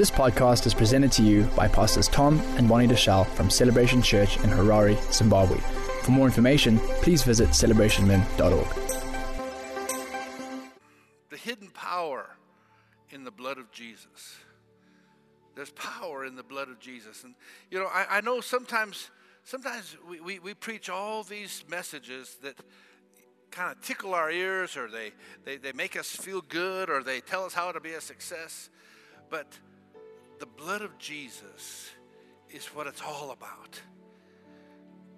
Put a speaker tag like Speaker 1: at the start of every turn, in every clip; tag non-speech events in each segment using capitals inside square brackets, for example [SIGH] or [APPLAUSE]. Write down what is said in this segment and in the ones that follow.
Speaker 1: This podcast is presented to you by Pastors Tom and Bonnie Deshazo from Celebration Church in Harare, Zimbabwe. For more information, please visit celebrationmen.org.
Speaker 2: The hidden power in the blood of Jesus. There's power in the blood of Jesus. And, you know, I, I know sometimes, sometimes we, we, we preach all these messages that kind of tickle our ears or they, they, they make us feel good or they tell us how to be a success. But the blood of Jesus is what it's all about.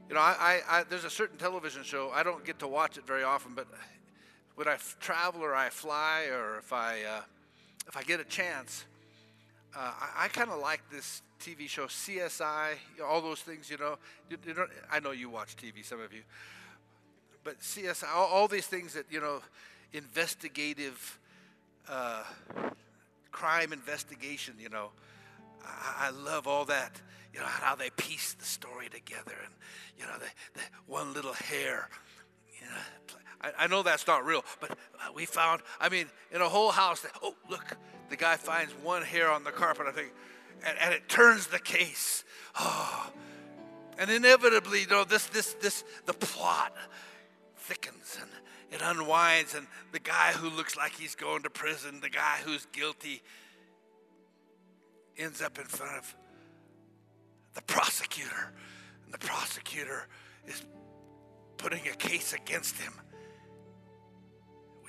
Speaker 2: You know, I, I, I, there's a certain television show, I don't get to watch it very often, but when I travel or I fly or if I, uh, if I get a chance, uh, I, I kind of like this TV show, CSI, all those things, you know. You, you. I know you watch TV, some of you. But CSI, all, all these things that, you know, investigative, uh, crime investigation, you know. I, I, love all that, you know, how they piece the story together and, you know, the, the one little hair, you know. I, I know that's not real, but uh, we found, I mean, in a whole house, oh, look, the guy finds one hair on the carpet, I think, and, and it turns the case. Oh. And inevitably, you know, this, this, this, the plot thickens and it unwinds, and the guy who looks like he's going to prison, the guy who's guilty, ends up in front of the prosecutor. And the prosecutor is putting a case against him.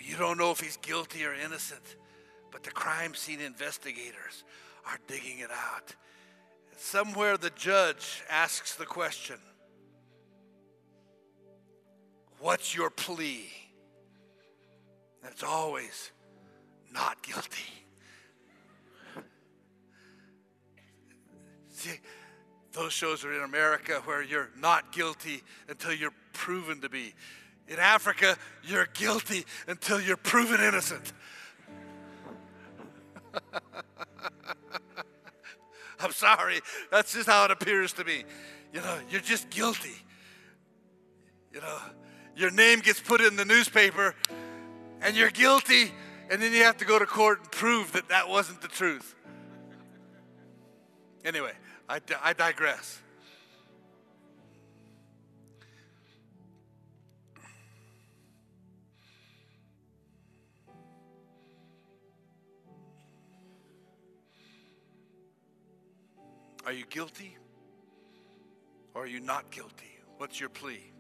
Speaker 2: You don't know if he's guilty or innocent. But the crime scene investigators are digging it out. Somewhere the judge asks the question What's your plea? It's always not guilty. Those shows are in America where you're not guilty until you're proven to be. In Africa, you're guilty until you're proven innocent. [LAUGHS] I'm sorry. That's just how it appears to me. You know, you're just guilty. You know, your name gets put in the newspaper and you're guilty, and then you have to go to court and prove that that wasn't the truth. Anyway, I, I digress. Are you guilty or are you not guilty? What's your plea?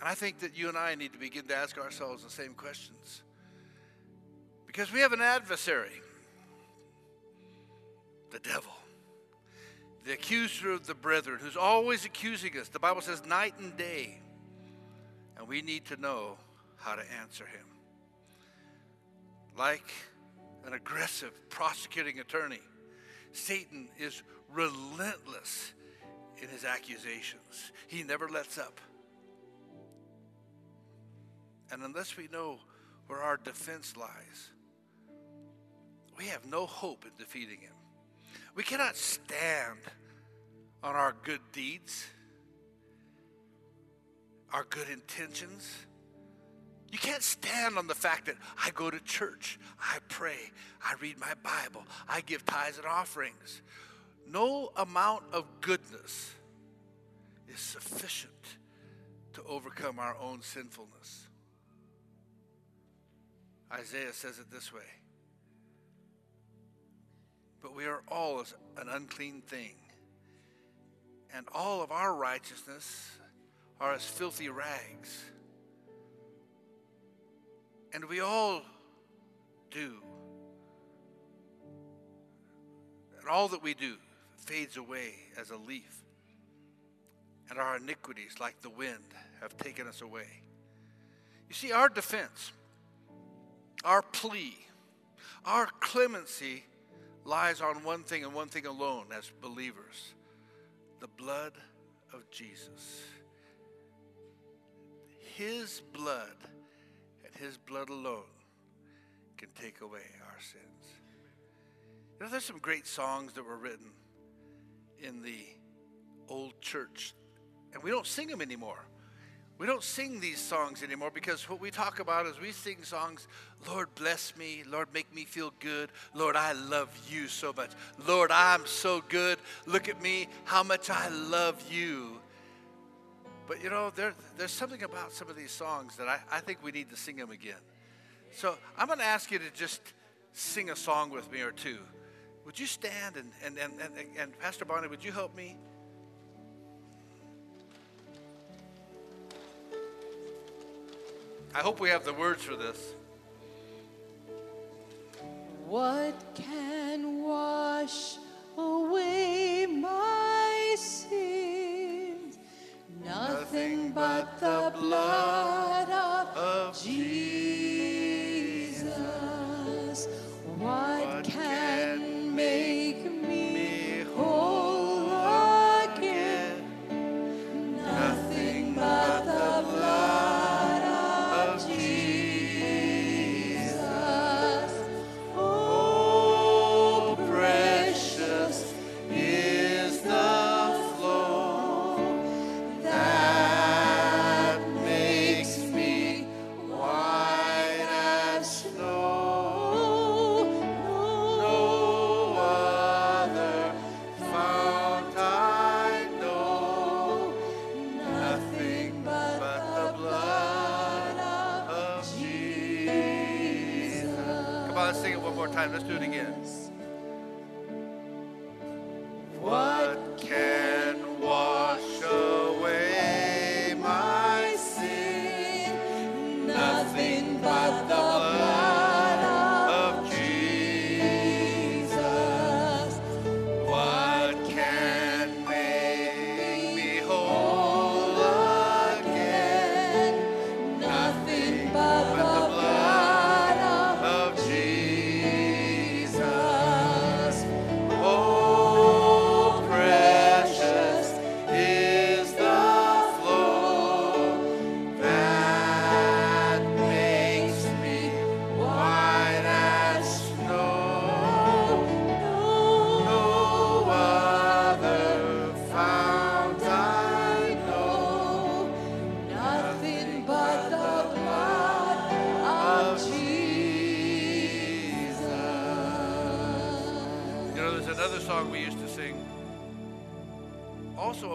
Speaker 2: And I think that you and I need to begin to ask ourselves the same questions. Because we have an adversary, the devil, the accuser of the brethren, who's always accusing us. The Bible says night and day. And we need to know how to answer him. Like an aggressive prosecuting attorney Satan is relentless in his accusations, he never lets up. And unless we know where our defense lies, we have no hope in defeating him. We cannot stand on our good deeds, our good intentions you can't stand on the fact that I go to church, I pray, I read my Bible, I give tithes and offerings. No amount of goodness is sufficient to overcome our own sinfulness. Isaiah says it this way But we are all as an unclean thing, and all of our righteousness are as filthy rags. And we all do. And all that we do fades away as a leaf. And our iniquities, like the wind, have taken us away. You see, our defense, our plea, our clemency lies on one thing and one thing alone as believers the blood of Jesus. His blood and his blood alone can take away our sins. You know, there's some great songs that were written in the old church, and we don't sing them anymore. We don't sing these songs anymore because what we talk about is we sing songs, Lord, bless me. Lord, make me feel good. Lord, I love you so much. Lord, I'm so good. Look at me, how much I love you. But you know, there, there's something about some of these songs that I, I think we need to sing them again. So I'm going to ask you to just sing a song with me or two. Would you stand and, and, and, and, and Pastor Bonnie, would you help me? I hope we have the words for this.
Speaker 3: What can wash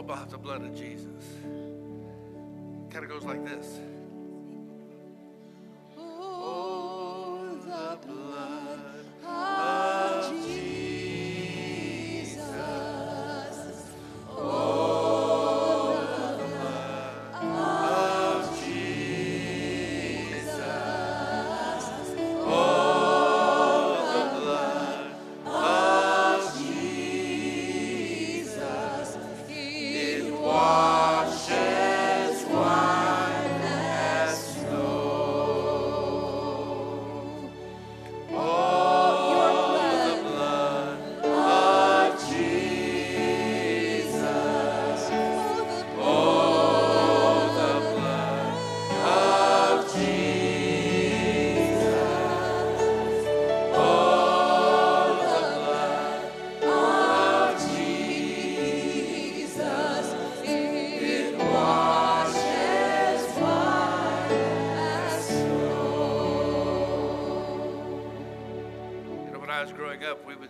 Speaker 2: about the blood of Jesus.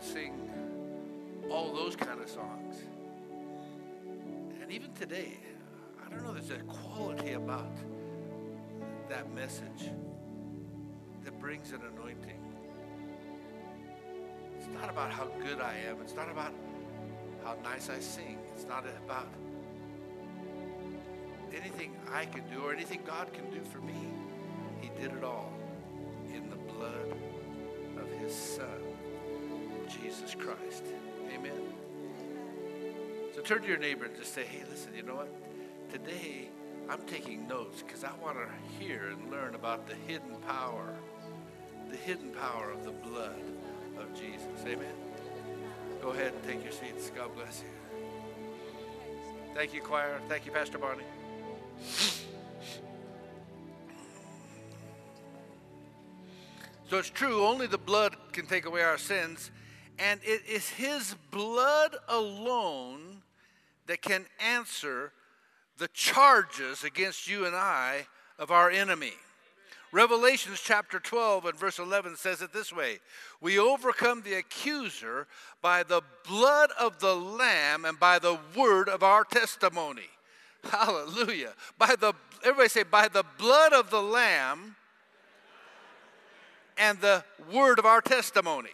Speaker 2: Sing all those kind of songs. And even today, I don't know, there's a quality about that message that brings an anointing. It's not about how good I am. It's not about how nice I sing. It's not about anything I can do or anything God can do for me. He did it all in the blood of his son, Jesus Christ. Amen. So turn to your neighbor and just say, hey, listen, you know what? Today, I'm taking notes because I want to hear and learn about the hidden power, the hidden power of the blood of Jesus. Amen. Go ahead and take your seats. God bless you. Thank you, choir. Thank you, Pastor Bonnie. So it's true, only the blood can take away our sins, and it is His blood alone that can answer the charges against you and I of our enemy. Revelations chapter 12 and verse 11 says it this way We overcome the accuser by the blood of the Lamb and by the word of our testimony. Hallelujah. By the, everybody say, by the blood of the Lamb and the word of our testimony.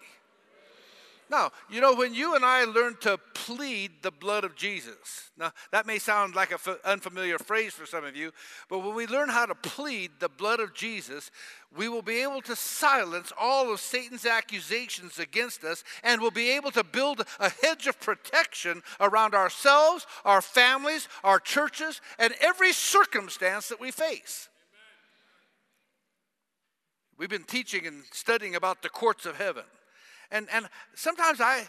Speaker 2: Now, you know, when you and I learn to plead the blood of Jesus, now that may sound like an unfamiliar phrase for some of you, but when we learn how to plead the blood of Jesus, we will be able to silence all of Satan's accusations against us and we'll be able to build a hedge of protection around ourselves, our families, our churches, and every circumstance that we face. We've been teaching and studying about the courts of heaven. And, and sometimes I,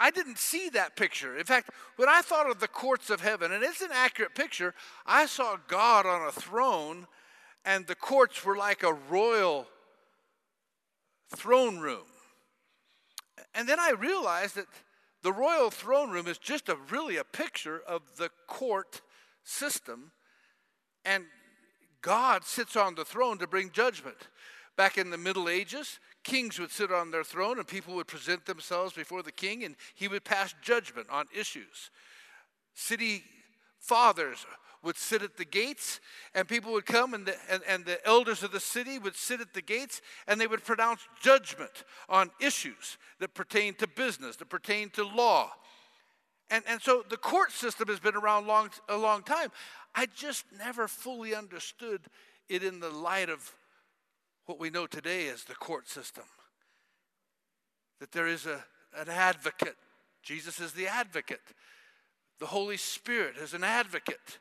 Speaker 2: I didn't see that picture. In fact, when I thought of the courts of heaven, and it's an accurate picture, I saw God on a throne, and the courts were like a royal throne room. And then I realized that the royal throne room is just a really a picture of the court system, and God sits on the throne to bring judgment. Back in the Middle Ages, kings would sit on their throne and people would present themselves before the king and he would pass judgment on issues. City fathers would sit at the gates and people would come and the, and, and the elders of the city would sit at the gates and they would pronounce judgment on issues that pertain to business, that pertain to law. And, and so the court system has been around long, a long time. I just never fully understood it in the light of what we know today as the court system. That there is a, an advocate. Jesus is the advocate. The Holy Spirit is an advocate.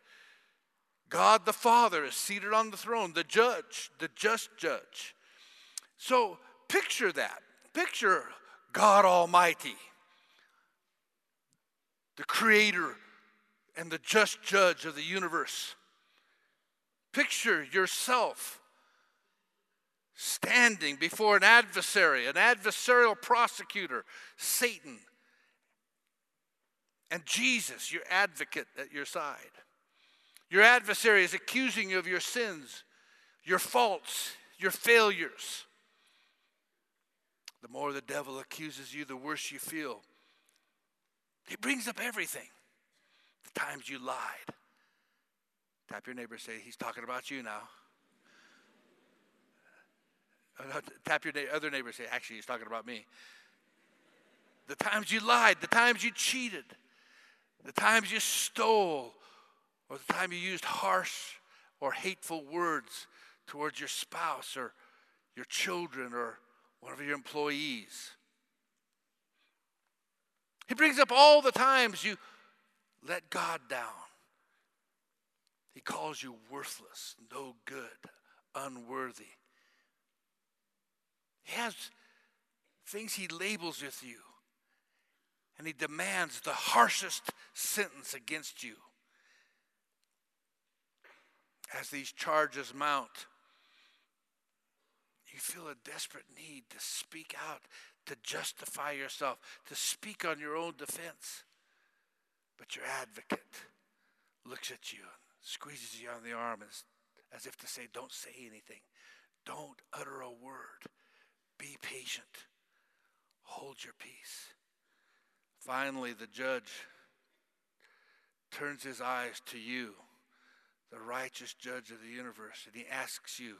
Speaker 2: God the Father is seated on the throne, the judge, the just judge. So picture that. Picture God Almighty, the creator and the just judge of the universe. Picture yourself standing before an adversary, an adversarial prosecutor, Satan, and Jesus, your advocate at your side. Your adversary is accusing you of your sins, your faults, your failures. The more the devil accuses you, the worse you feel. He brings up everything. The times you lied. Tap your neighbor say, He's talking about you now. [LAUGHS] Tap your other neighbor say, actually, he's talking about me. The times you lied, the times you cheated, the times you stole, or the time you used harsh or hateful words towards your spouse or your children or one of your employees. He brings up all the times you let God down. He calls you worthless, no good, unworthy. He has things he labels with you. And he demands the harshest sentence against you. As these charges mount, you feel a desperate need to speak out, to justify yourself, to speak on your own defense. But your advocate looks at you and squeezes you on the arm as, as if to say, Don't say anything. Don't utter a word. Be patient. Hold your peace. Finally, the judge turns his eyes to you, the righteous judge of the universe, and he asks you,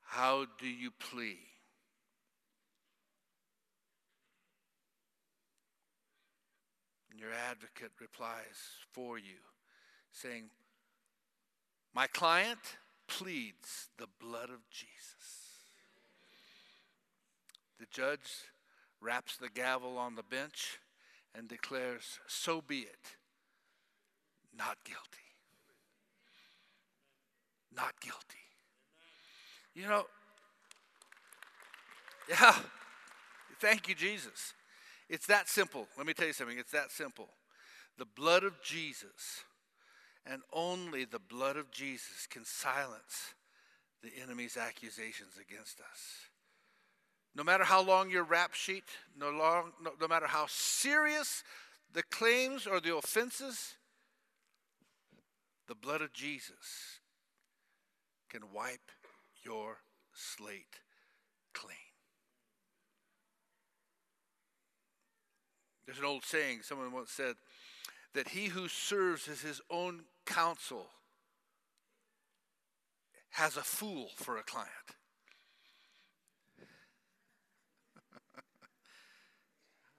Speaker 2: How do you plea? And your advocate replies for you, saying, My client pleads the blood of Jesus. The judge raps the gavel on the bench and declares, So be it. Not guilty. Not guilty. You know, yeah, thank you, Jesus. It's that simple. Let me tell you something. It's that simple. The blood of Jesus, and only the blood of Jesus, can silence the enemy's accusations against us. No matter how long your rap sheet, no, long, no, no matter how serious the claims or the offenses, The blood of Jesus can wipe your slate clean. There's an old saying, someone once said, that he who serves as his own counsel has a fool for a client.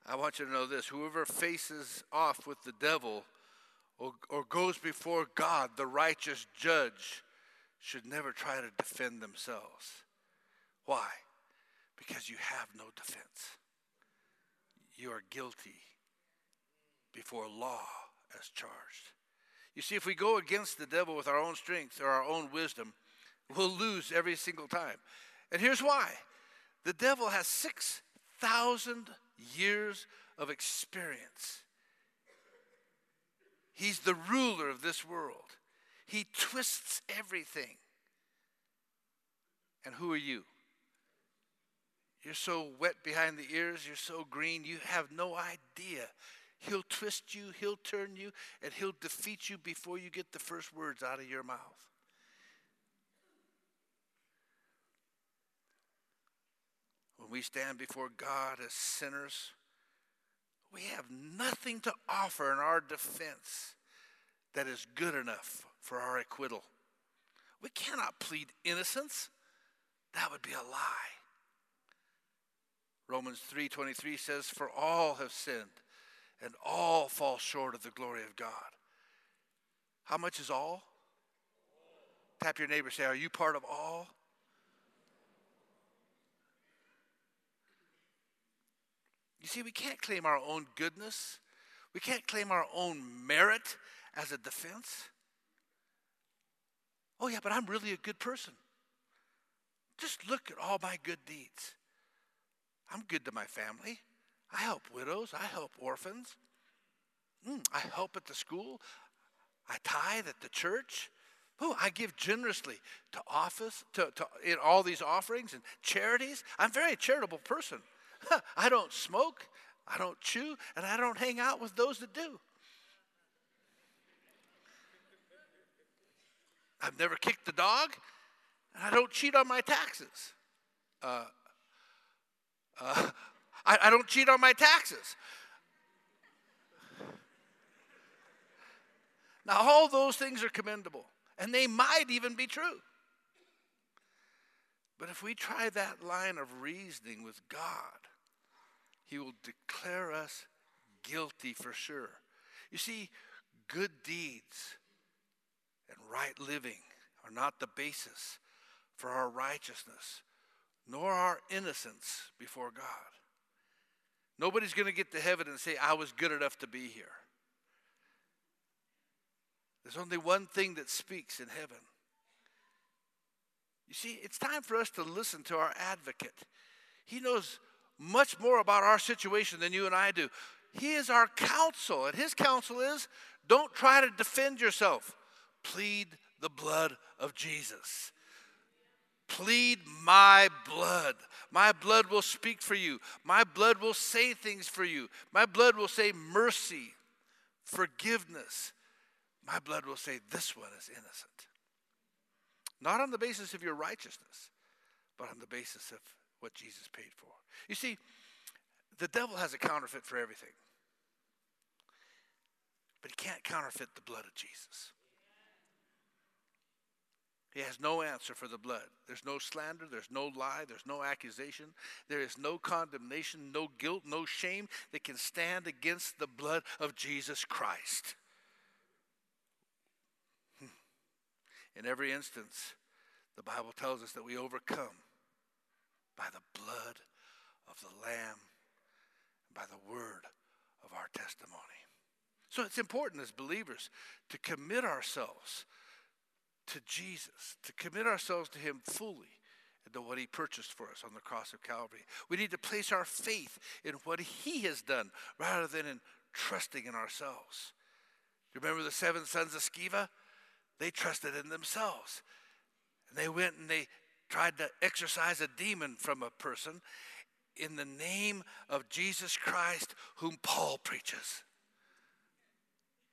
Speaker 2: I want you to know this whoever faces off with the devil or, or goes before God, the righteous judge, should never try to defend themselves. Why? Because you have no defense. You are guilty before law as charged. You see, if we go against the devil with our own strength or our own wisdom, we'll lose every single time. And here's why the devil has 6,000 years of experience. He's the ruler of this world. He twists everything. And who are you? You're so wet behind the ears, you're so green, you have no idea. He'll twist you, he'll turn you, and he'll defeat you before you get the first words out of your mouth. We stand before God as sinners, we have nothing to offer in our defense that is good enough for our acquittal. We cannot plead innocence. That would be a lie. Romans 3:23 says for all have sinned and all fall short of the glory of God. How much is all? Tap your neighbor say, Are you part of all? You see, we can't claim our own goodness. We can't claim our own merit as a defense. Oh, yeah, but I'm really a good person. Just look at all my good deeds. I'm good to my family. I help widows. I help orphans. Mm, I help at the school. I tithe at the church. Oh, I give generously to office, to, to in all these offerings and charities. I'm a very charitable person. I don't smoke, I don't chew, and I don't hang out with those that do. I've never kicked the dog, and I don't cheat on my taxes. Uh, uh, I, I don't cheat on my taxes. Now, all those things are commendable, and they might even be true. But if we try that line of reasoning with God, He will declare us guilty for sure. You see, good deeds and right living are not the basis for our righteousness, nor our innocence before God. Nobody's going to get to heaven and say, I was good enough to be here. There's only one thing that speaks in heaven. You see, it's time for us to listen to our advocate. He knows much more about our situation than you and I do. He is our counsel, and his counsel is don't try to defend yourself. Plead the blood of Jesus. Plead my blood. My blood will speak for you. My blood will say things for you. My blood will say mercy, forgiveness. My blood will say this one is innocent. Not on the basis of your righteousness, but on the basis of what Jesus paid for. You see, the devil has a counterfeit for everything, but he can't counterfeit the blood of Jesus. He has no answer for the blood. There's no slander, there's no lie, there's no accusation, there is no condemnation, no guilt, no shame that can stand against the blood of Jesus Christ. Hmm. In every instance, the Bible tells us that we overcome by the blood of the Lamb, by the word of our testimony. So it's important as believers to commit ourselves to Jesus, to commit ourselves to Him fully and to what He purchased for us on the cross of Calvary. We need to place our faith in what He has done rather than in trusting in ourselves. Remember the seven sons of Sceva? They trusted in themselves. And they went and they tried to exorcise a demon from a person in the name of Jesus Christ, whom Paul preaches.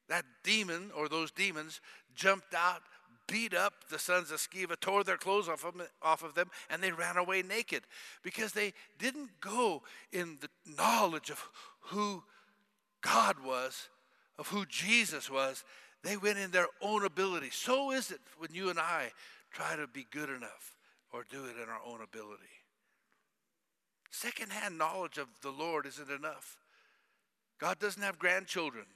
Speaker 2: that demon or those demons jumped out, beat up the sons of Sceva, tore their clothes off of, them, off of them, and they ran away naked because they didn't go in the knowledge of who God was, of who Jesus was. They went in their own ability. So is it when you and I try to be good enough or do it in our own ability. Secondhand knowledge of the Lord isn't enough. God doesn't have grandchildren.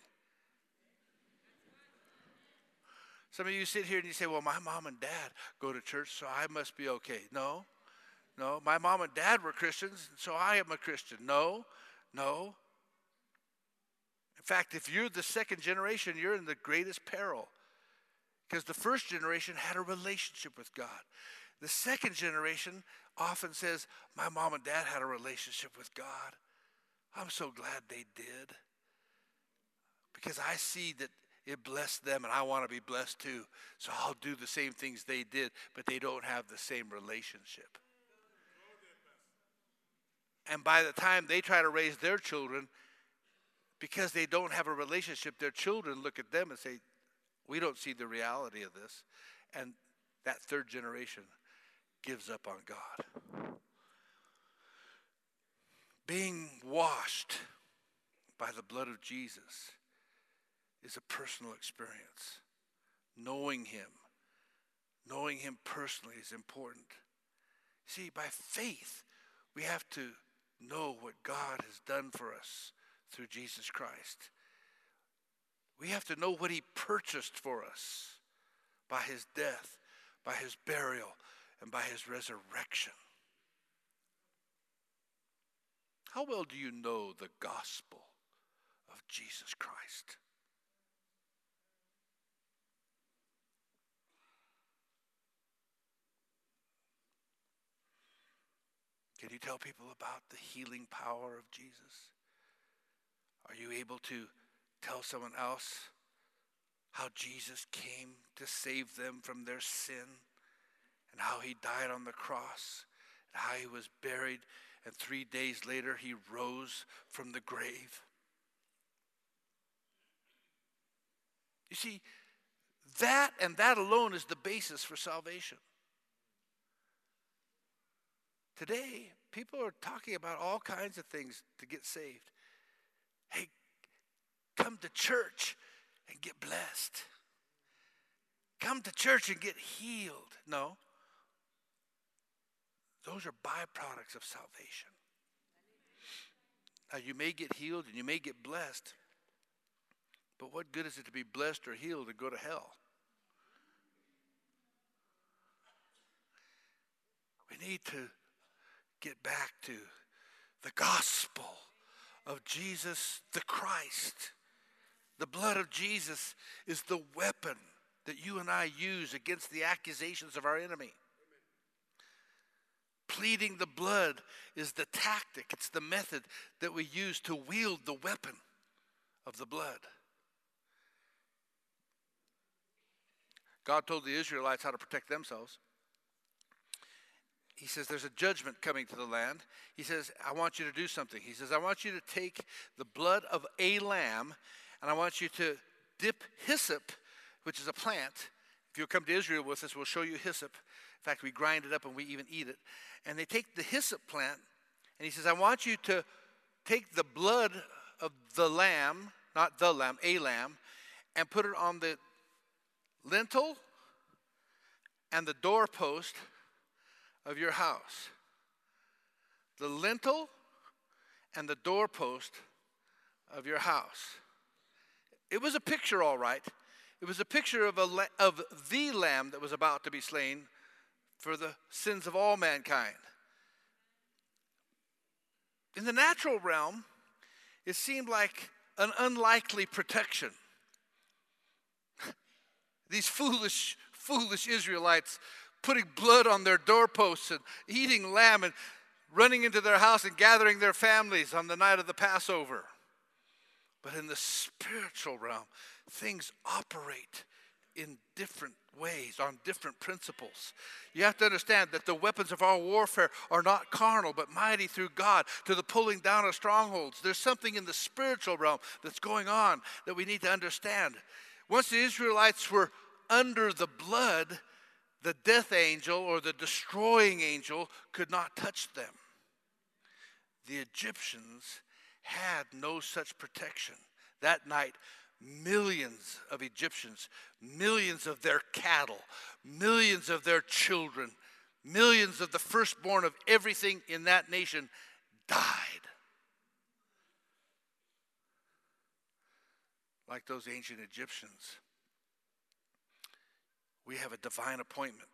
Speaker 2: Some of you sit here and you say, Well, my mom and dad go to church, so I must be okay. No, no. My mom and dad were Christians, so I am a Christian. No, no. In fact, if you're the second generation, you're in the greatest peril because the first generation had a relationship with God. The second generation often says, My mom and dad had a relationship with God. I'm so glad they did. Because I see that it blessed them and I want to be blessed too. So I'll do the same things they did, but they don't have the same relationship. And by the time they try to raise their children, because they don't have a relationship, their children look at them and say, We don't see the reality of this. And that third generation gives up on God. Being washed by the blood of Jesus is a personal experience. Knowing Him, knowing Him personally is important. See, by faith, we have to know what God has done for us through Jesus Christ. We have to know what He purchased for us by His death, by His burial, and by his resurrection. How well do you know the gospel of Jesus Christ? Can you tell people about the healing power of Jesus? Are you able to tell someone else how Jesus came to save them from their sin? And how he died on the cross, and how he was buried, and three days later he rose from the grave. You see, that and that alone is the basis for salvation. Today, people are talking about all kinds of things to get saved. Hey, come to church and get blessed. Come to church and get healed. No. Those are byproducts of salvation. Now, you may get healed and you may get blessed, but what good is it to be blessed or healed and go to hell? We need to get back to the gospel of Jesus the Christ. The blood of Jesus is the weapon that you and I use against the accusations of our enemy. Pleading the blood is the tactic, it's the method that we use to wield the weapon of the blood. God told the Israelites how to protect themselves. He says, There's a judgment coming to the land. He says, I want you to do something. He says, I want you to take the blood of a lamb and I want you to dip hyssop, which is a plant. If you'll come to Israel with us, we'll show you hyssop. Fact, we grind it up and we even eat it and they take the hyssop plant, and he says, I want you to take the blood of the lamb, not the lamb, a lamb, and put it on the lintel and the doorpost of your house. The lintel and the doorpost of your house. It was a picture, all right. It was a picture of, a, of the lamb that was about to be slain for the sins of all mankind. In the natural realm, it seemed like an unlikely protection. [LAUGHS] These foolish, foolish Israelites putting blood on their doorposts and eating lamb and running into their house and gathering their families on the night of the Passover. But in the spiritual realm, things operate in different ways, on different principles. You have to understand that the weapons of our warfare are not carnal, but mighty through God to the pulling down of strongholds. There's something in the spiritual realm that's going on that we need to understand. Once the Israelites were under the blood, the death angel or the destroying angel could not touch them. The Egyptians had no such protection. That night, millions of Egyptians, millions of their cattle, millions of their children, millions of the firstborn of everything in that nation died. Like those ancient Egyptians, we have a divine appointment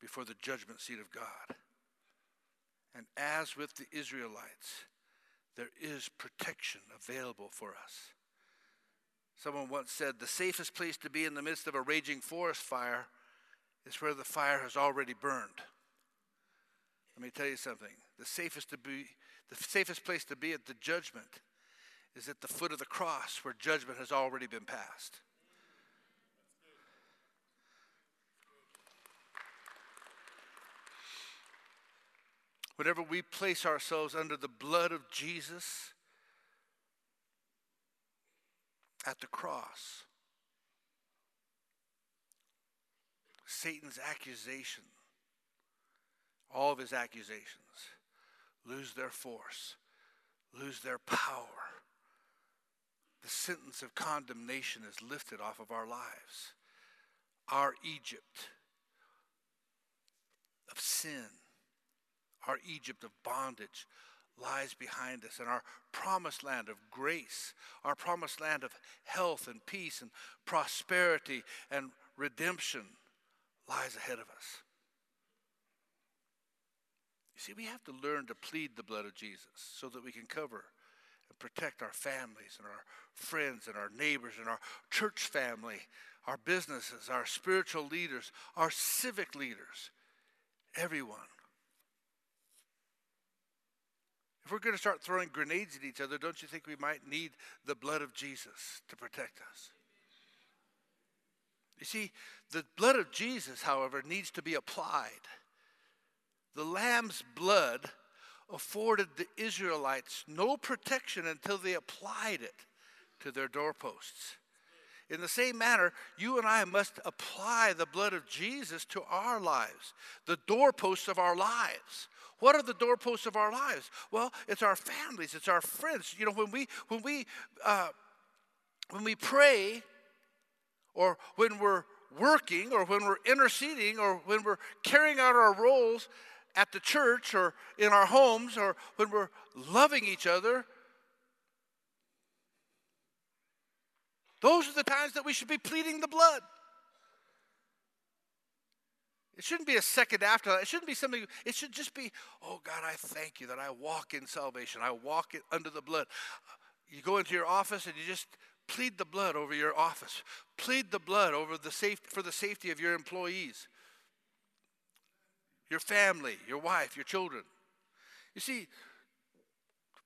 Speaker 2: before the judgment seat of God. And as with the Israelites, there is protection available for us. Someone once said, The safest place to be in the midst of a raging forest fire is where the fire has already burned. Let me tell you something. The safest to be the safest place to be at the judgment is at the foot of the cross where judgment has already been passed. Whenever we place ourselves under the blood of Jesus at the cross, Satan's accusation, all of his accusations, lose their force, lose their power. The sentence of condemnation is lifted off of our lives. Our Egypt of sin our Egypt of bondage lies behind us, and our promised land of grace, our promised land of health and peace and prosperity and redemption lies ahead of us. You see, we have to learn to plead the blood of Jesus so that we can cover and protect our families and our friends and our neighbors and our church family, our businesses, our spiritual leaders, our civic leaders, everyone. If we're going to start throwing grenades at each other, don't you think we might need the blood of Jesus to protect us? You see, the blood of Jesus, however, needs to be applied. The lamb's blood afforded the Israelites no protection until they applied it to their doorposts. In the same manner, you and I must apply the blood of Jesus to our lives, the doorposts of our lives. What are the doorposts of our lives? Well, it's our families, it's our friends. You know, when we when we uh, when we pray, or when we're working, or when we're interceding, or when we're carrying out our roles at the church, or in our homes, or when we're loving each other. Those are the times that we should be pleading the blood. It shouldn't be a second after that. It shouldn't be something, it should just be, oh God, I thank you that I walk in salvation. I walk it under the blood. You go into your office and you just plead the blood over your office. Plead the blood over the safe, for the safety of your employees, your family, your wife, your children. You see,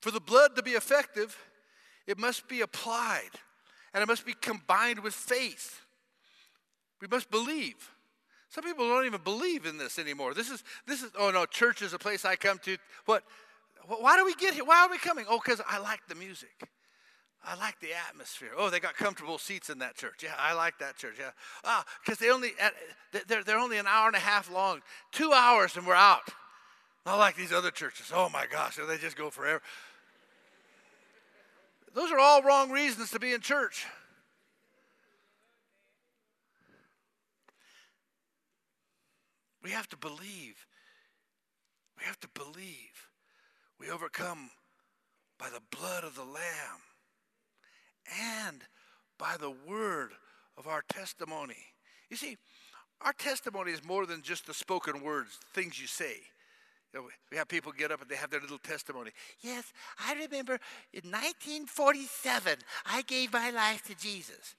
Speaker 2: for the blood to be effective, it must be applied and it must be combined with faith. We must believe. Some people don't even believe in this anymore. This is this is oh no, church is a place I come to. What? Why do we get here? Why are we coming? Oh, because I like the music. I like the atmosphere. Oh, they got comfortable seats in that church. Yeah, I like that church. Yeah. Ah, because they only they're they're only an hour and a half long. Two hours and we're out. Not like these other churches. Oh my gosh, they just go forever. Those are all wrong reasons to be in church. We have to believe. We have to believe. We overcome by the blood of the Lamb and by the word of our testimony. You see, our testimony is more than just the spoken words, things you say. You know, we have people get up and they have their little testimony. Yes, I remember in 1947, I gave my life to Jesus.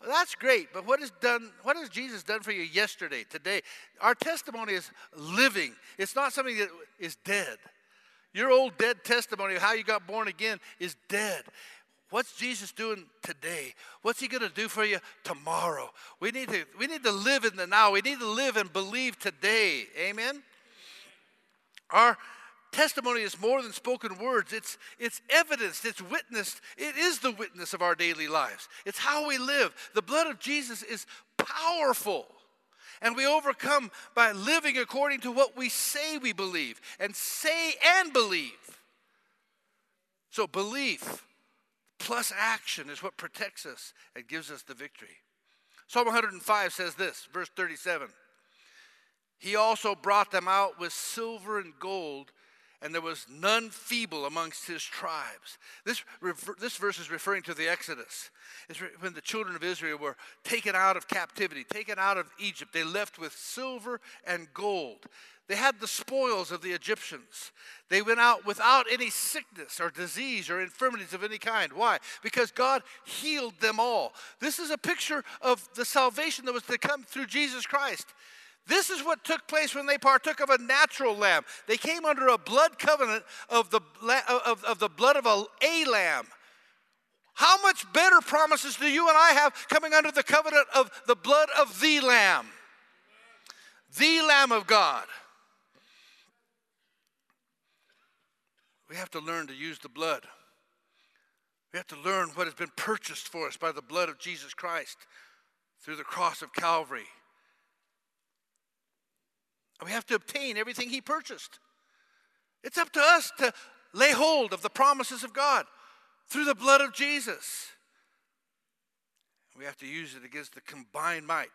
Speaker 2: Well, that's great, but what has done what has Jesus done for you yesterday, today? Our testimony is living. It's not something that is dead. Your old dead testimony of how you got born again is dead. What's Jesus doing today? What's he going to do for you tomorrow? We need to we need to live in the now. We need to live and believe today. Amen. Our testimony is more than spoken words. It's it's evidenced, it's witnessed. It is the witness of our daily lives. It's how we live. The blood of Jesus is powerful. And we overcome by living according to what we say we believe and say and believe. So belief plus action is what protects us and gives us the victory. Psalm 105 says this, verse 37 He also brought them out with silver and gold, and there was none feeble amongst his tribes. This, this verse is referring to the Exodus. It's when the children of Israel were taken out of captivity, taken out of Egypt. They left with silver and gold. They had the spoils of the Egyptians. They went out without any sickness or disease or infirmities of any kind. Why? Because God healed them all. This is a picture of the salvation that was to come through Jesus Christ. This is what took place when they partook of a natural lamb. They came under a blood covenant of the, of, of the blood of a, a lamb. How much better promises do you and I have coming under the covenant of the blood of the lamb? The lamb of God. We have to learn to use the blood. We have to learn what has been purchased for us by the blood of Jesus Christ through the cross of Calvary. We have to obtain everything He purchased. It's up to us to lay hold of the promises of God through the blood of Jesus. We have to use it against the combined might.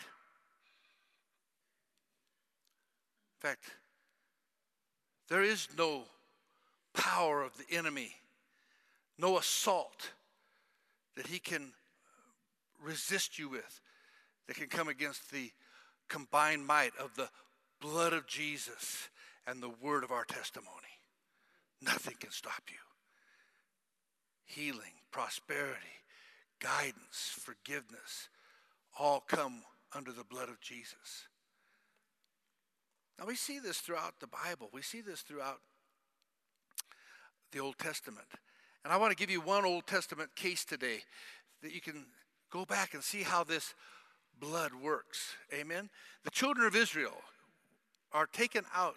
Speaker 2: In fact, there is no power of the enemy, no assault that he can resist you with that can come against the combined might of the blood of Jesus and the word of our testimony. Nothing can stop you. Healing, prosperity, guidance, forgiveness all come under the blood of Jesus. Now, we see this throughout the Bible. We see this throughout the Old Testament. And I want to give you one Old Testament case today that you can go back and see how this blood works. Amen. The children of Israel are taken out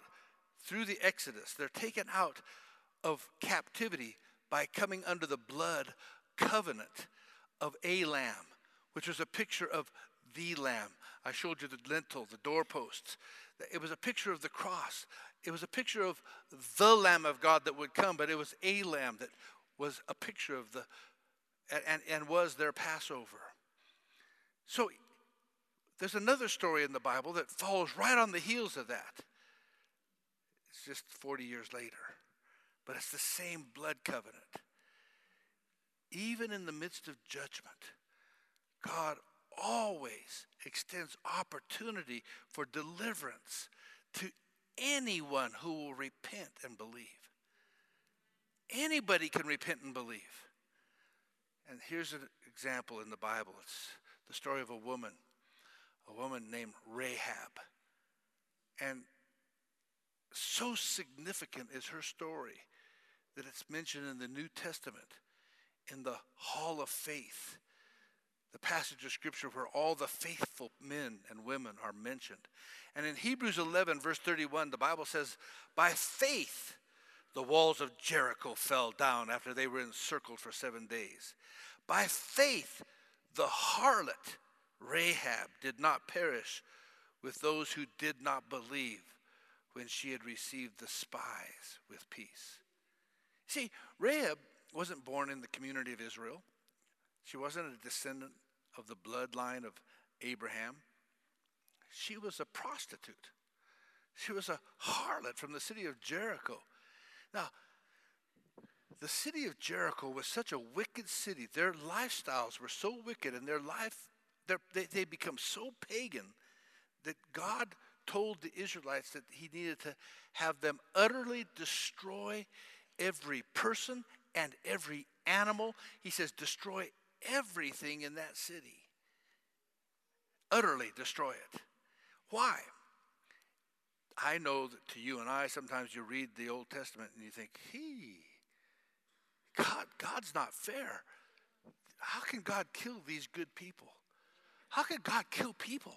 Speaker 2: through the Exodus. They're taken out of captivity by coming under the blood covenant of a lamb, which was a picture of the lamb. I showed you the lintel, the doorposts. It was a picture of the cross. It was a picture of the Lamb of God that would come, but it was a lamb that was a picture of the, and, and was their Passover. So there's another story in the Bible that follows right on the heels of that. It's just 40 years later, but it's the same blood covenant. Even in the midst of judgment, God always extends opportunity for deliverance to anyone who will repent and believe. Anybody can repent and believe. And here's an example in the Bible it's the story of a woman, a woman named Rahab. And so significant is her story that it's mentioned in the New Testament in the Hall of Faith the passage of scripture where all the faithful men and women are mentioned. And in Hebrews 11, verse 31, the Bible says, By faith, the walls of Jericho fell down after they were encircled for seven days. By faith, the harlot Rahab did not perish with those who did not believe when she had received the spies with peace. See, Rahab wasn't born in the community of Israel. She wasn't a descendant of the bloodline of Abraham. She was a prostitute. She was a harlot from the city of Jericho. Now, the city of Jericho was such a wicked city. Their lifestyles were so wicked, and their life, they, they become so pagan that God told the Israelites that He needed to have them utterly destroy every person and every animal. He says, destroy everything in that city, utterly destroy it. Why? I know that to you and I, sometimes you read the Old Testament and you think, he, God, God's not fair. how can God kill these good people? How could God kill people?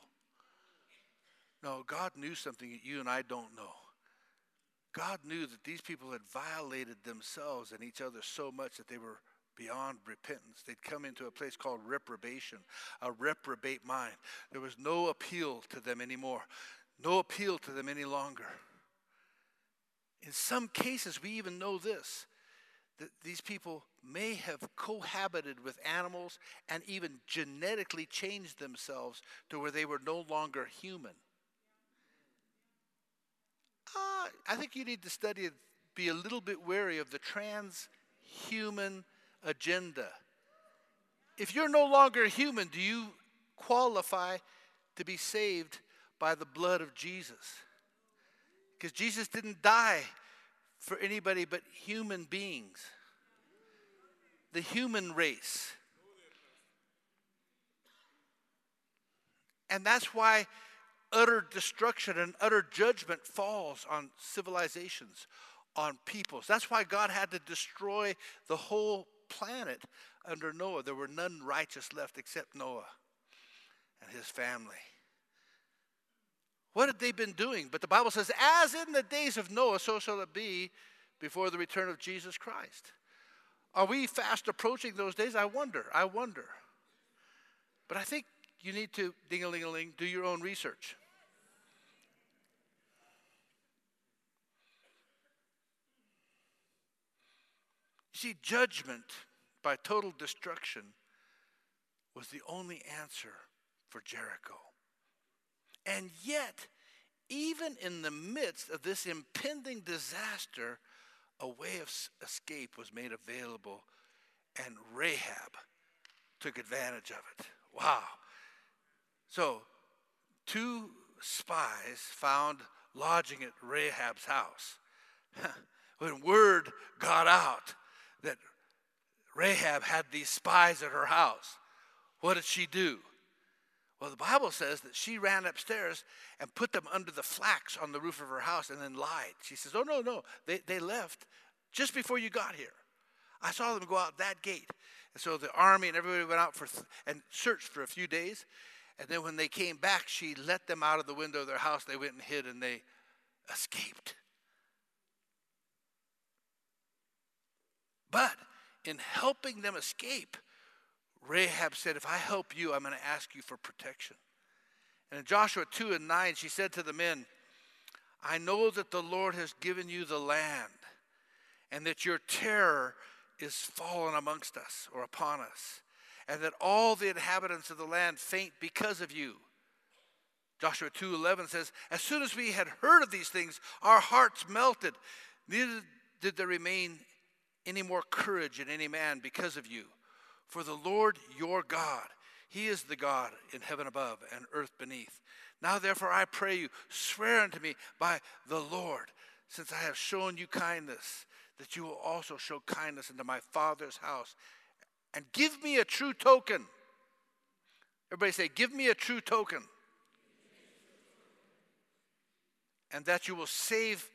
Speaker 2: No, God knew something that you and I don't know. God knew that these people had violated themselves and each other so much that they were beyond repentance. They'd come into a place called reprobation, a reprobate mind. There was no appeal to them anymore, no appeal to them any longer. In some cases, we even know this that these people may have cohabited with animals and even genetically changed themselves to where they were no longer human. Uh, I think you need to study be a little bit wary of the transhuman agenda. If you're no longer human, do you qualify to be saved by the blood of Jesus? Because Jesus didn't die for anybody but human beings, the human race. And that's why utter destruction and utter judgment falls on civilizations, on peoples. That's why God had to destroy the whole planet under Noah. There were none righteous left except Noah and his family. What had they been doing? But the Bible says, as in the days of Noah, so shall it be before the return of Jesus Christ. Are we fast approaching those days? I wonder. I wonder. But I think you need to, ding a ling a ling, do your own research. You see, judgment by total destruction was the only answer for Jericho. And yet, even in the midst of this impending disaster, a way of escape was made available, and Rahab took advantage of it. Wow. So, two spies found lodging at Rahab's house. [LAUGHS] when word got out that Rahab had these spies at her house, what did she do? Well, the Bible says that she ran upstairs and put them under the flax on the roof of her house and then lied. She says, Oh, no, no, they, they left just before you got here. I saw them go out that gate. And so the army and everybody went out for th- and searched for a few days. And then when they came back, she let them out of the window of their house. They went and hid and they escaped. But in helping them escape, Rahab said, If I help you, I'm going to ask you for protection. And in Joshua 2 and 9, she said to the men, I know that the Lord has given you the land, and that your terror is fallen amongst us or upon us, and that all the inhabitants of the land faint because of you. Joshua 2:11 says, "As soon as we had heard of these things, our hearts melted. Neither did there remain any more courage in any man because of you. For the Lord your God, He is the God in heaven above and earth beneath. Now, therefore, I pray you, swear unto me by the Lord, since I have shown you kindness, that you will also show kindness unto my Father's house, and give me a true token. Everybody say, Give me a true token. And that you will save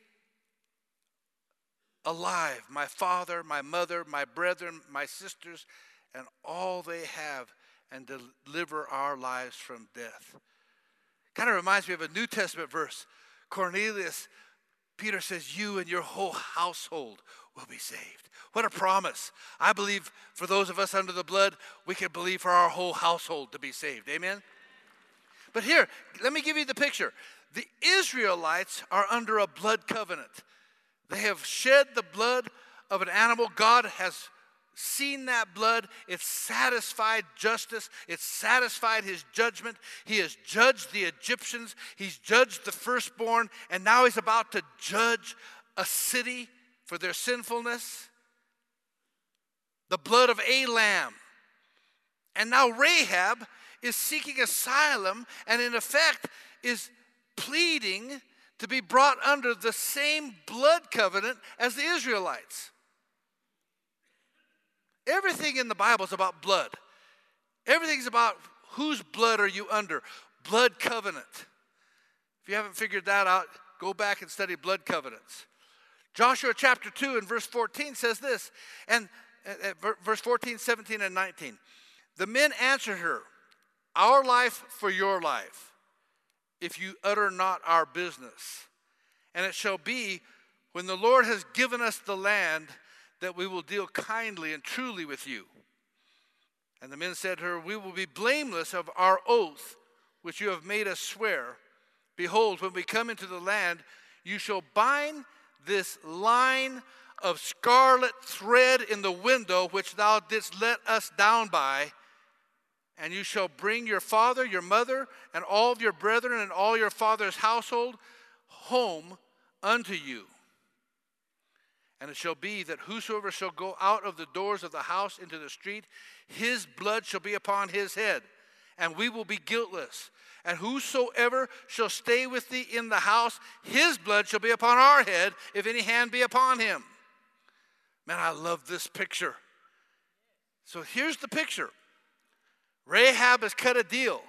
Speaker 2: alive my father, my mother, my brethren, my sisters, and all they have, and deliver our lives from death. Kind of reminds me of a New Testament verse. Cornelius, Peter says, You and your whole household will be saved. What a promise. I believe for those of us under the blood, we can believe for our whole household to be saved. Amen? But here, let me give you the picture. The Israelites are under a blood covenant. They have shed the blood of an animal. God has seen that blood. It's satisfied justice, it's satisfied his judgment. He has judged the Egyptians, he's judged the firstborn, and now he's about to judge a city for their sinfulness. The blood of a lamb. And now Rahab is seeking asylum and, in effect, is pleading to be brought under the same blood covenant as the Israelites. Everything in the Bible is about blood. Everything's about whose blood are you under? Blood covenant. If you haven't figured that out, go back and study blood covenants. Joshua chapter 2 and verse 14 says this, and uh, verse 14, 17, and 19. The men answered her, Our life for your life, if you utter not our business. And it shall be, when the Lord has given us the land, that we will deal kindly and truly with you. And the men said to her, We will be blameless of our oath which you have made us swear. Behold, when we come into the land, you shall bind this line of scarlet thread in the window which thou didst let us down by. And you shall bring your father, your mother, and all of your brethren, and all your father's household home unto you. And it shall be that whosoever shall go out of the doors of the house into the street, his blood shall be upon his head, and we will be guiltless. And whosoever shall stay with thee in the house, his blood shall be upon our head, if any hand be upon him. Man, I love this picture. So here's the picture Rahab has cut a deal,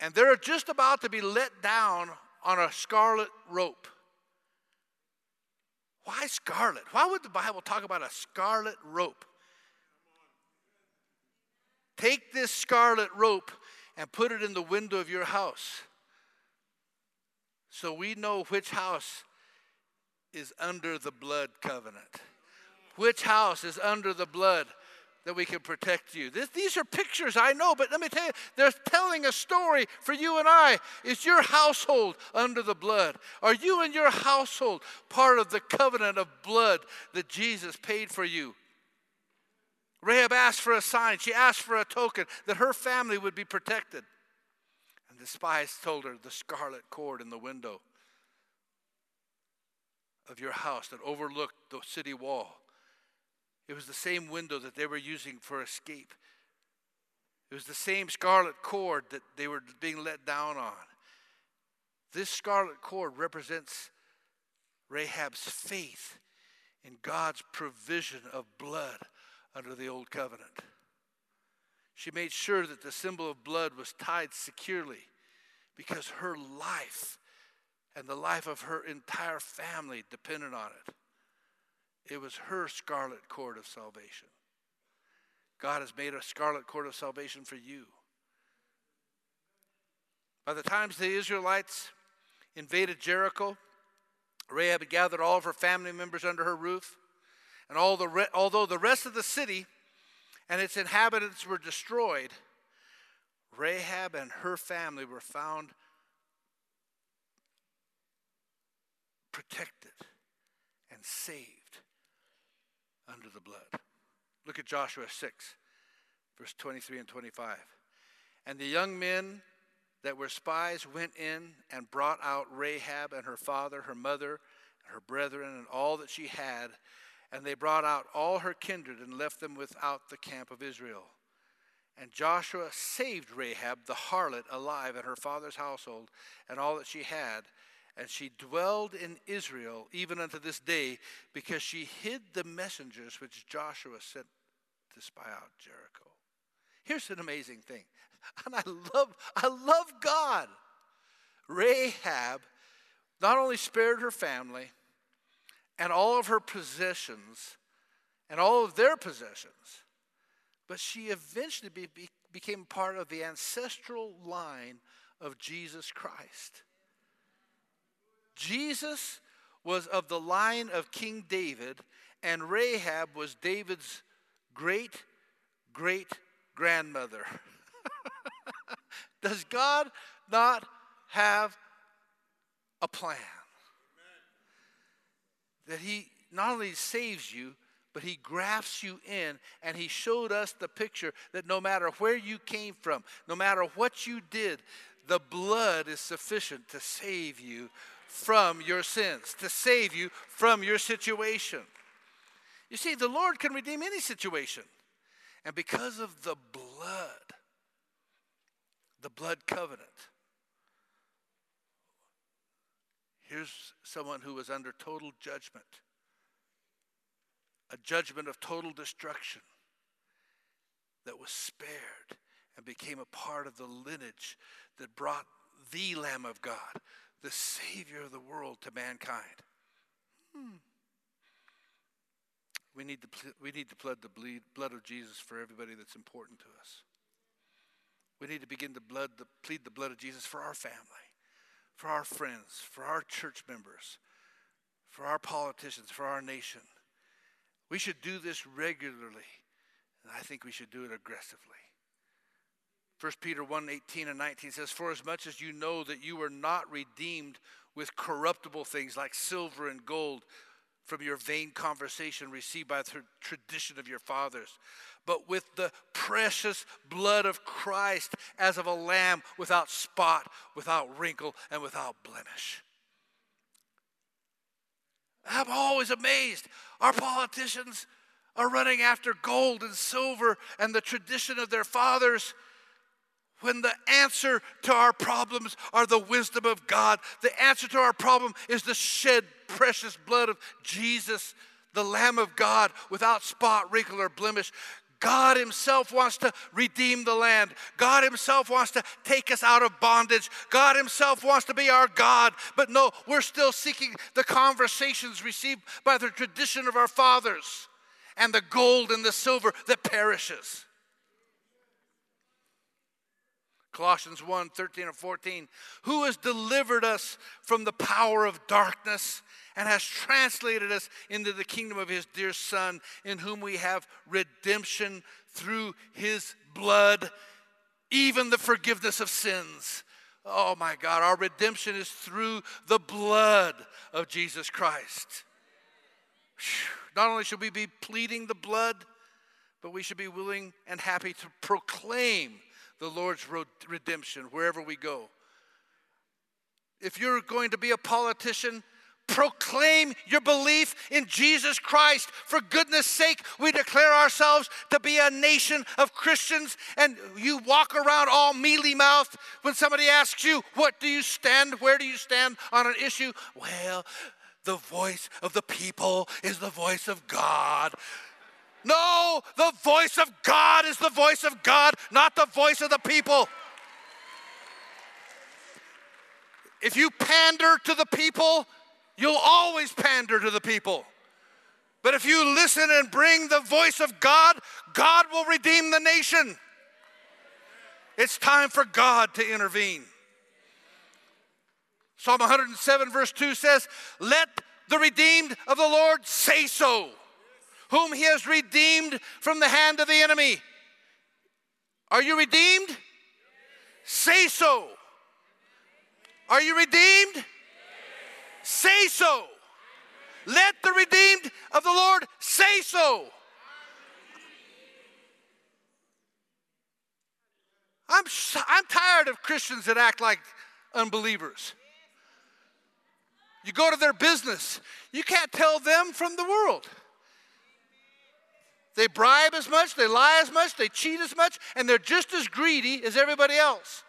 Speaker 2: and they're just about to be let down on a scarlet rope. Why scarlet? Why would the Bible talk about a scarlet rope? Take this scarlet rope and put it in the window of your house so we know which house is under the blood covenant. Which house is under the blood that we can protect you. This, these are pictures, I know, but let me tell you, they're telling a story for you and I. Is your household under the blood? Are you and your household part of the covenant of blood that Jesus paid for you? Rahab asked for a sign, she asked for a token that her family would be protected. And the spies told her the scarlet cord in the window of your house that overlooked the city wall it was the same window that they were using for escape. It was the same scarlet cord that they were being let down on. This scarlet cord represents Rahab's faith in God's provision of blood under the old covenant. She made sure that the symbol of blood was tied securely because her life and the life of her entire family depended on it. It was her scarlet cord of salvation. God has made a scarlet cord of salvation for you. By the times the Israelites invaded Jericho, Rahab had gathered all of her family members under her roof. And all the re- although the rest of the city and its inhabitants were destroyed, Rahab and her family were found protected and saved under the blood. Look at Joshua 6, verse 23 and 25. And the young men that were spies went in and brought out Rahab and her father, her mother, her brethren, and all that she had. And they brought out all her kindred and left them without the camp of Israel. And Joshua saved Rahab the harlot alive and her father's household and all that she had and she dwelled in Israel even unto this day because she hid the messengers which Joshua sent to spy out Jericho. Here's an amazing thing. [LAUGHS] And I love I love God. Rahab not only spared her family and all of her possessions and all of their possessions, but she eventually be, be, became part of the ancestral line of Jesus Christ. Jesus was of the line of King David, and Rahab was David's great great grandmother. [LAUGHS] Does God not have a plan? That He not only saves you, but He grafts you in, and He showed us the picture that no matter where you came from, no matter what you did, the blood is sufficient to save you from your sins, to save you from your situation. You see, the Lord can redeem any situation. And because of the blood, the blood covenant, here's someone who was under total judgment a judgment of total destruction that was spared and became a part of the lineage that brought the Lamb of God, the Savior of the world to mankind. Hmm. we need to, we need to plead the bleed, blood of Jesus for everybody that's important to us. We need to begin to blood the, plead the blood of Jesus for our family, for our friends, for our church members, for our politicians, for our nation. We should do this regularly, and I think we should do it aggressively. 1 Peter 1 18 and 19 says, For as much as you know that you were not redeemed with corruptible things like silver and gold from your vain conversation received by the tradition of your fathers, but with the precious blood of Christ as of a lamb without spot, without wrinkle, and without blemish. I'm always amazed. Our politicians are running after gold and silver and the tradition of their fathers when the answer to our problems are the wisdom of God. The answer to our problem is the shed precious blood of Jesus, the Lamb of God, without spot, wrinkle, or blemish. God Himself wants to redeem the land. God Himself wants to take us out of bondage. God Himself wants to be our God. But no, we're still seeking the conversations received by the tradition of our fathers and the gold and the silver that perishes. Colossians 1 13 and 14. Who has delivered us from the power of darkness and has translated us into the kingdom of his dear Son, in whom we have redemption through his blood, even the forgiveness of sins. Oh my God, our redemption is through the blood of Jesus Christ. Not only should we be pleading the blood, but we should be willing and happy to proclaim the Lord's redemption wherever we go. If you're going to be a politician, proclaim your belief in Jesus Christ. For goodness sake, we declare ourselves to be a nation of Christians, and you walk around all mealy mouthed when somebody asks you, What do you stand? Where do you stand on an issue? Well, the voice of the people is the voice of God. No, the voice of God is the voice of God, not the voice of the people. If you pander to the people, you'll always pander to the people. But if you listen and bring the voice of God, God will redeem the nation. It's time for God to intervene. Psalm 107, verse 2 says, Let the redeemed of the Lord say so whom he has redeemed from the hand of the enemy. Are you redeemed? Say so. Are you redeemed? Say so. Let the redeemed of the Lord say so. I'm, I'm tired of Christians that act like unbelievers. You go to their business, you can't tell them from the world. They bribe as much, they lie as much, they cheat as much, and they're just as greedy as everybody else.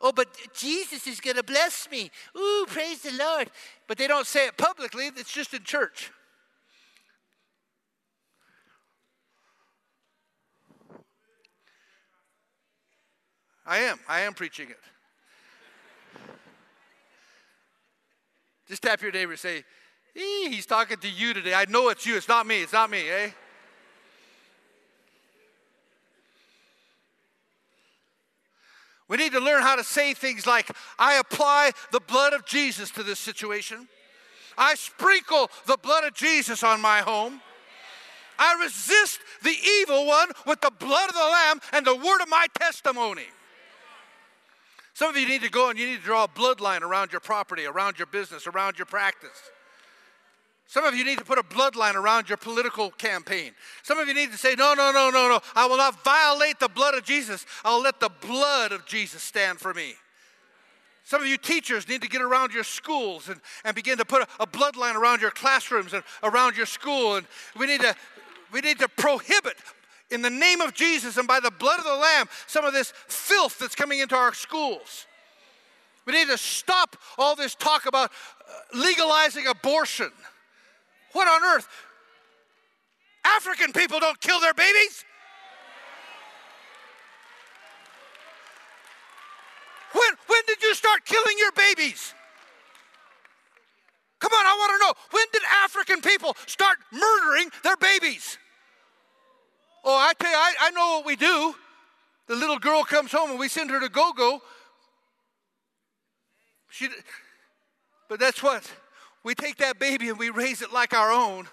Speaker 2: Oh, but Jesus is going to bless me. Ooh, praise the Lord. But they don't say it publicly, it's just in church. I am. I am preaching it. Just tap your neighbor and say, He's talking to you today. I know it's you. It's not me. It's not me, eh? We need to learn how to say things like, I apply the blood of Jesus to this situation. I sprinkle the blood of Jesus on my home. I resist the evil one with the blood of the Lamb and the word of my testimony. Some of you need to go and you need to draw a bloodline around your property, around your business, around your practice. Some of you need to put a bloodline around your political campaign. Some of you need to say, no, no, no, no, no. I will not violate the blood of Jesus. I'll let the blood of Jesus stand for me. Some of you teachers need to get around your schools and, and begin to put a, a bloodline around your classrooms and around your school. And we need to we need to prohibit in the name of Jesus and by the blood of the Lamb some of this filth that's coming into our schools. We need to stop all this talk about uh, legalizing abortion. What on earth? African people don't kill their babies. When, when did you start killing your babies? Come on, I want to know when did African people start murdering their babies? Oh, I tell you, I, I know what we do. The little girl comes home and we send her to gogo. She, but that's what we take that baby and we raise it like our own.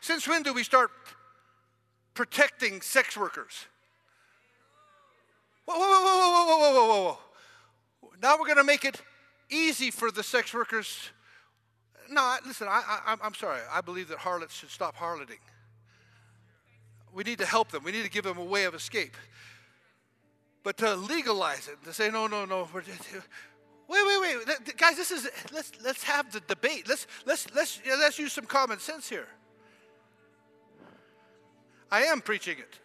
Speaker 2: Since when do we start protecting sex workers? Whoa, whoa, whoa, whoa, whoa, whoa, whoa, whoa. Now we're going to make it easy for the sex workers no, listen, I, I, I'm sorry. I believe that harlots should stop harloting. We need to help them, we need to give them a way of escape. But to legalize it, to say, no, no, no, Wait, wait, wait, guys! This is let's let's have the debate. Let's let's let's let's use some common sense here. I am preaching it.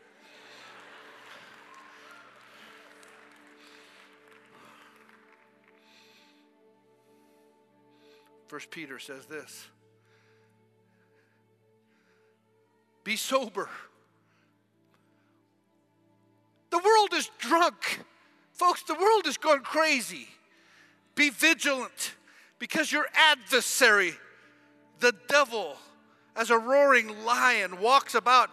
Speaker 2: First Peter says this Be sober. The world is drunk. Folks, the world is gone crazy. Be vigilant because your adversary, the devil, as a roaring lion, walks about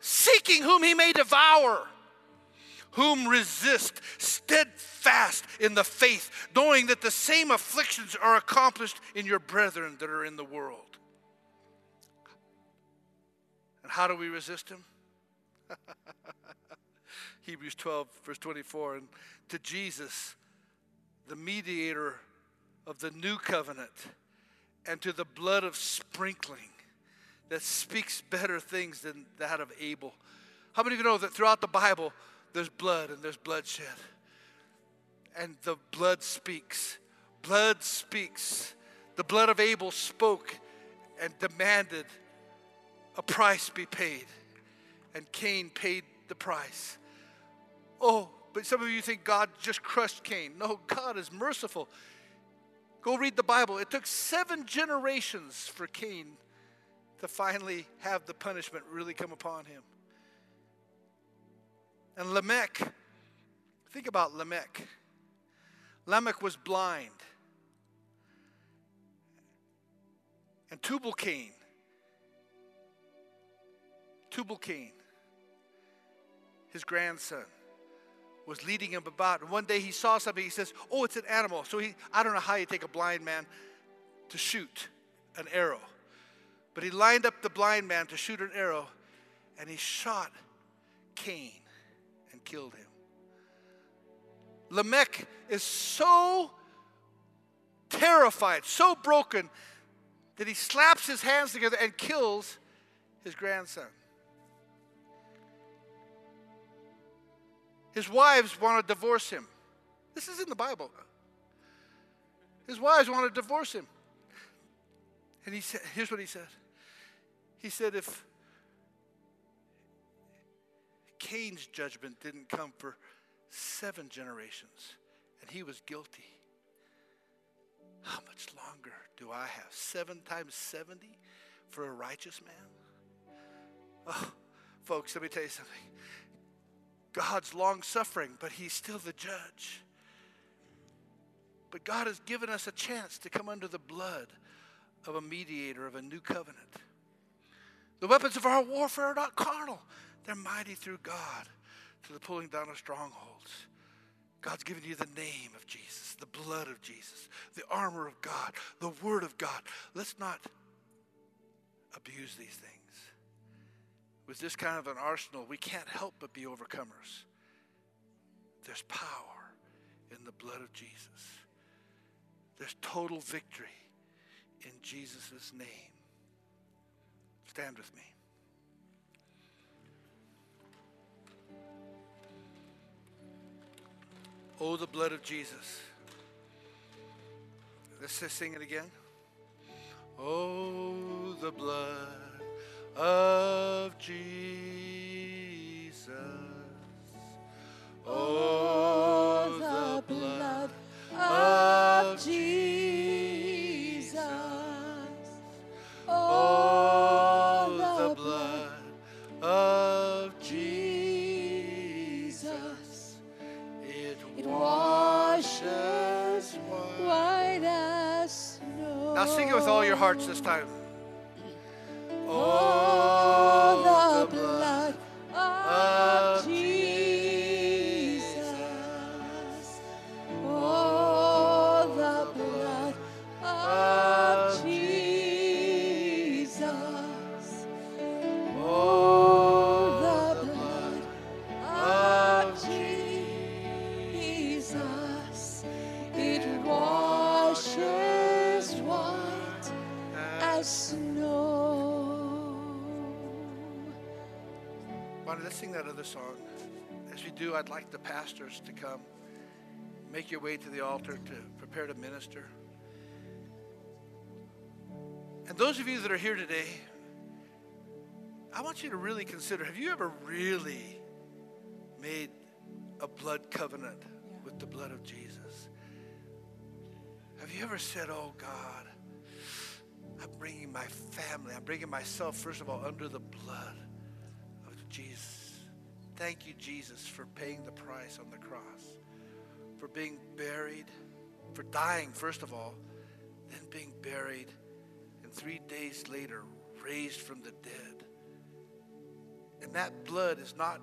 Speaker 2: seeking whom he may devour. Whom resist steadfast in the faith, knowing that the same afflictions are accomplished in your brethren that are in the world. And how do we resist him? [LAUGHS] Hebrews 12, verse 24. And to Jesus, the mediator of the new covenant, and to the blood of sprinkling that speaks better things than that of Abel. How many of you know that throughout the Bible there's blood and there's bloodshed? And the blood speaks. Blood speaks. The blood of Abel spoke and demanded a price be paid. And Cain paid the price. Oh, but some of you think God just crushed Cain. No, God is merciful. Go read the Bible. It took seven generations for Cain to finally have the punishment really come upon him. And Lamech, think about Lamech. Lamech was blind. And Tubal Cain, Tubal Cain, his grandson, was leading him about. And one day he saw something. He says, Oh, it's an animal. So he, I don't know how you take a blind man to shoot an arrow. But he lined up the blind man to shoot an arrow, and he shot Cain killed him. Lamech is so terrified, so broken, that he slaps his hands together and kills his grandson. His wives want to divorce him. This is in the Bible. His wives want to divorce him. And he said, here's what he said he said, if Cain's judgment didn't come for seven generations and he was guilty, how much longer do I have? Seven times 70 for a righteous man? Oh, folks, let me tell you something. God's long suffering, but he's still the judge. But God has given us a chance to come under the blood of a mediator of a new covenant. The weapons of our warfare are not carnal, they're mighty through God to the pulling down of strongholds. God's given you the name of Jesus, the blood of Jesus, the armor of God, the word of God. Let's not abuse these things. With this kind of an arsenal, we can't help but be overcomers. There's power in the blood of Jesus. There's total victory in Jesus' name. Stand with me. Oh, the blood of Jesus. Let's just sing it again. Oh, the blood of Jesus. Oh, the blood hearts this time. I'd like the pastors to come. Make your way to the altar to prepare to minister. And those of you that are here today, I want you to really consider have you ever really made a blood covenant with the blood of Jesus? Have you ever said, Oh God, I'm bringing my family, I'm bringing myself, first of all, under the blood of Jesus. Thank you, Jesus, for paying the price on the cross, for being buried, for dying, first of all, then being buried, and three days later, raised from the dead. And that blood is not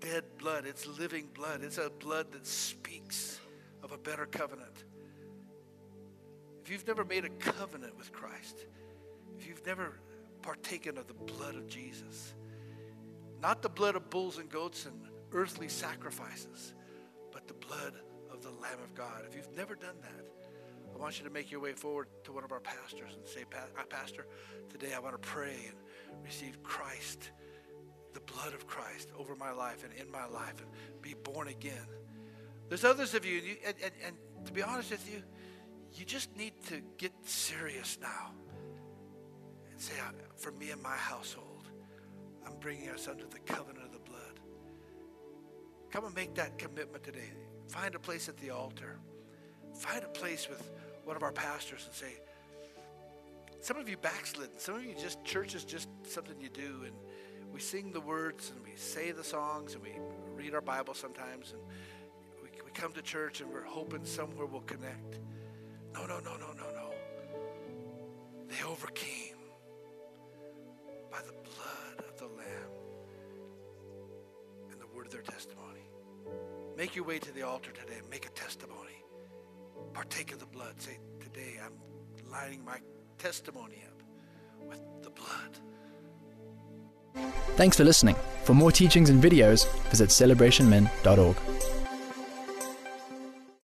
Speaker 2: dead blood, it's living blood. It's a blood that speaks of a better covenant. If you've never made a covenant with Christ, if you've never partaken of the blood of Jesus, not the blood of bulls and goats and earthly sacrifices, but the blood of the Lamb of God. If you've never done that, I want you to make your way forward to one of our pastors and say, uh, Pastor, today I want to pray and receive Christ, the blood of Christ over my life and in my life and be born again. There's others of you, and, you, and, and, and to be honest with you, you just need to get serious now and say, for me and my household, I'm bringing us under the covenant of the blood. Come and make that commitment today. Find a place at the altar. Find a place with one of our pastors and say, some of you backslidden. Some of you just, church is just something you do. And we sing the words and we say the songs and we read our Bible sometimes. And we, we come to church and we're hoping somewhere we'll connect. No, no, no, no, no, no. They overcame their testimony. Make your way to the altar today and make a testimony. Partake of the blood. Say, today I'm lining my testimony up with the blood.
Speaker 1: Thanks for listening. For more teachings and videos, visit celebrationmen.org.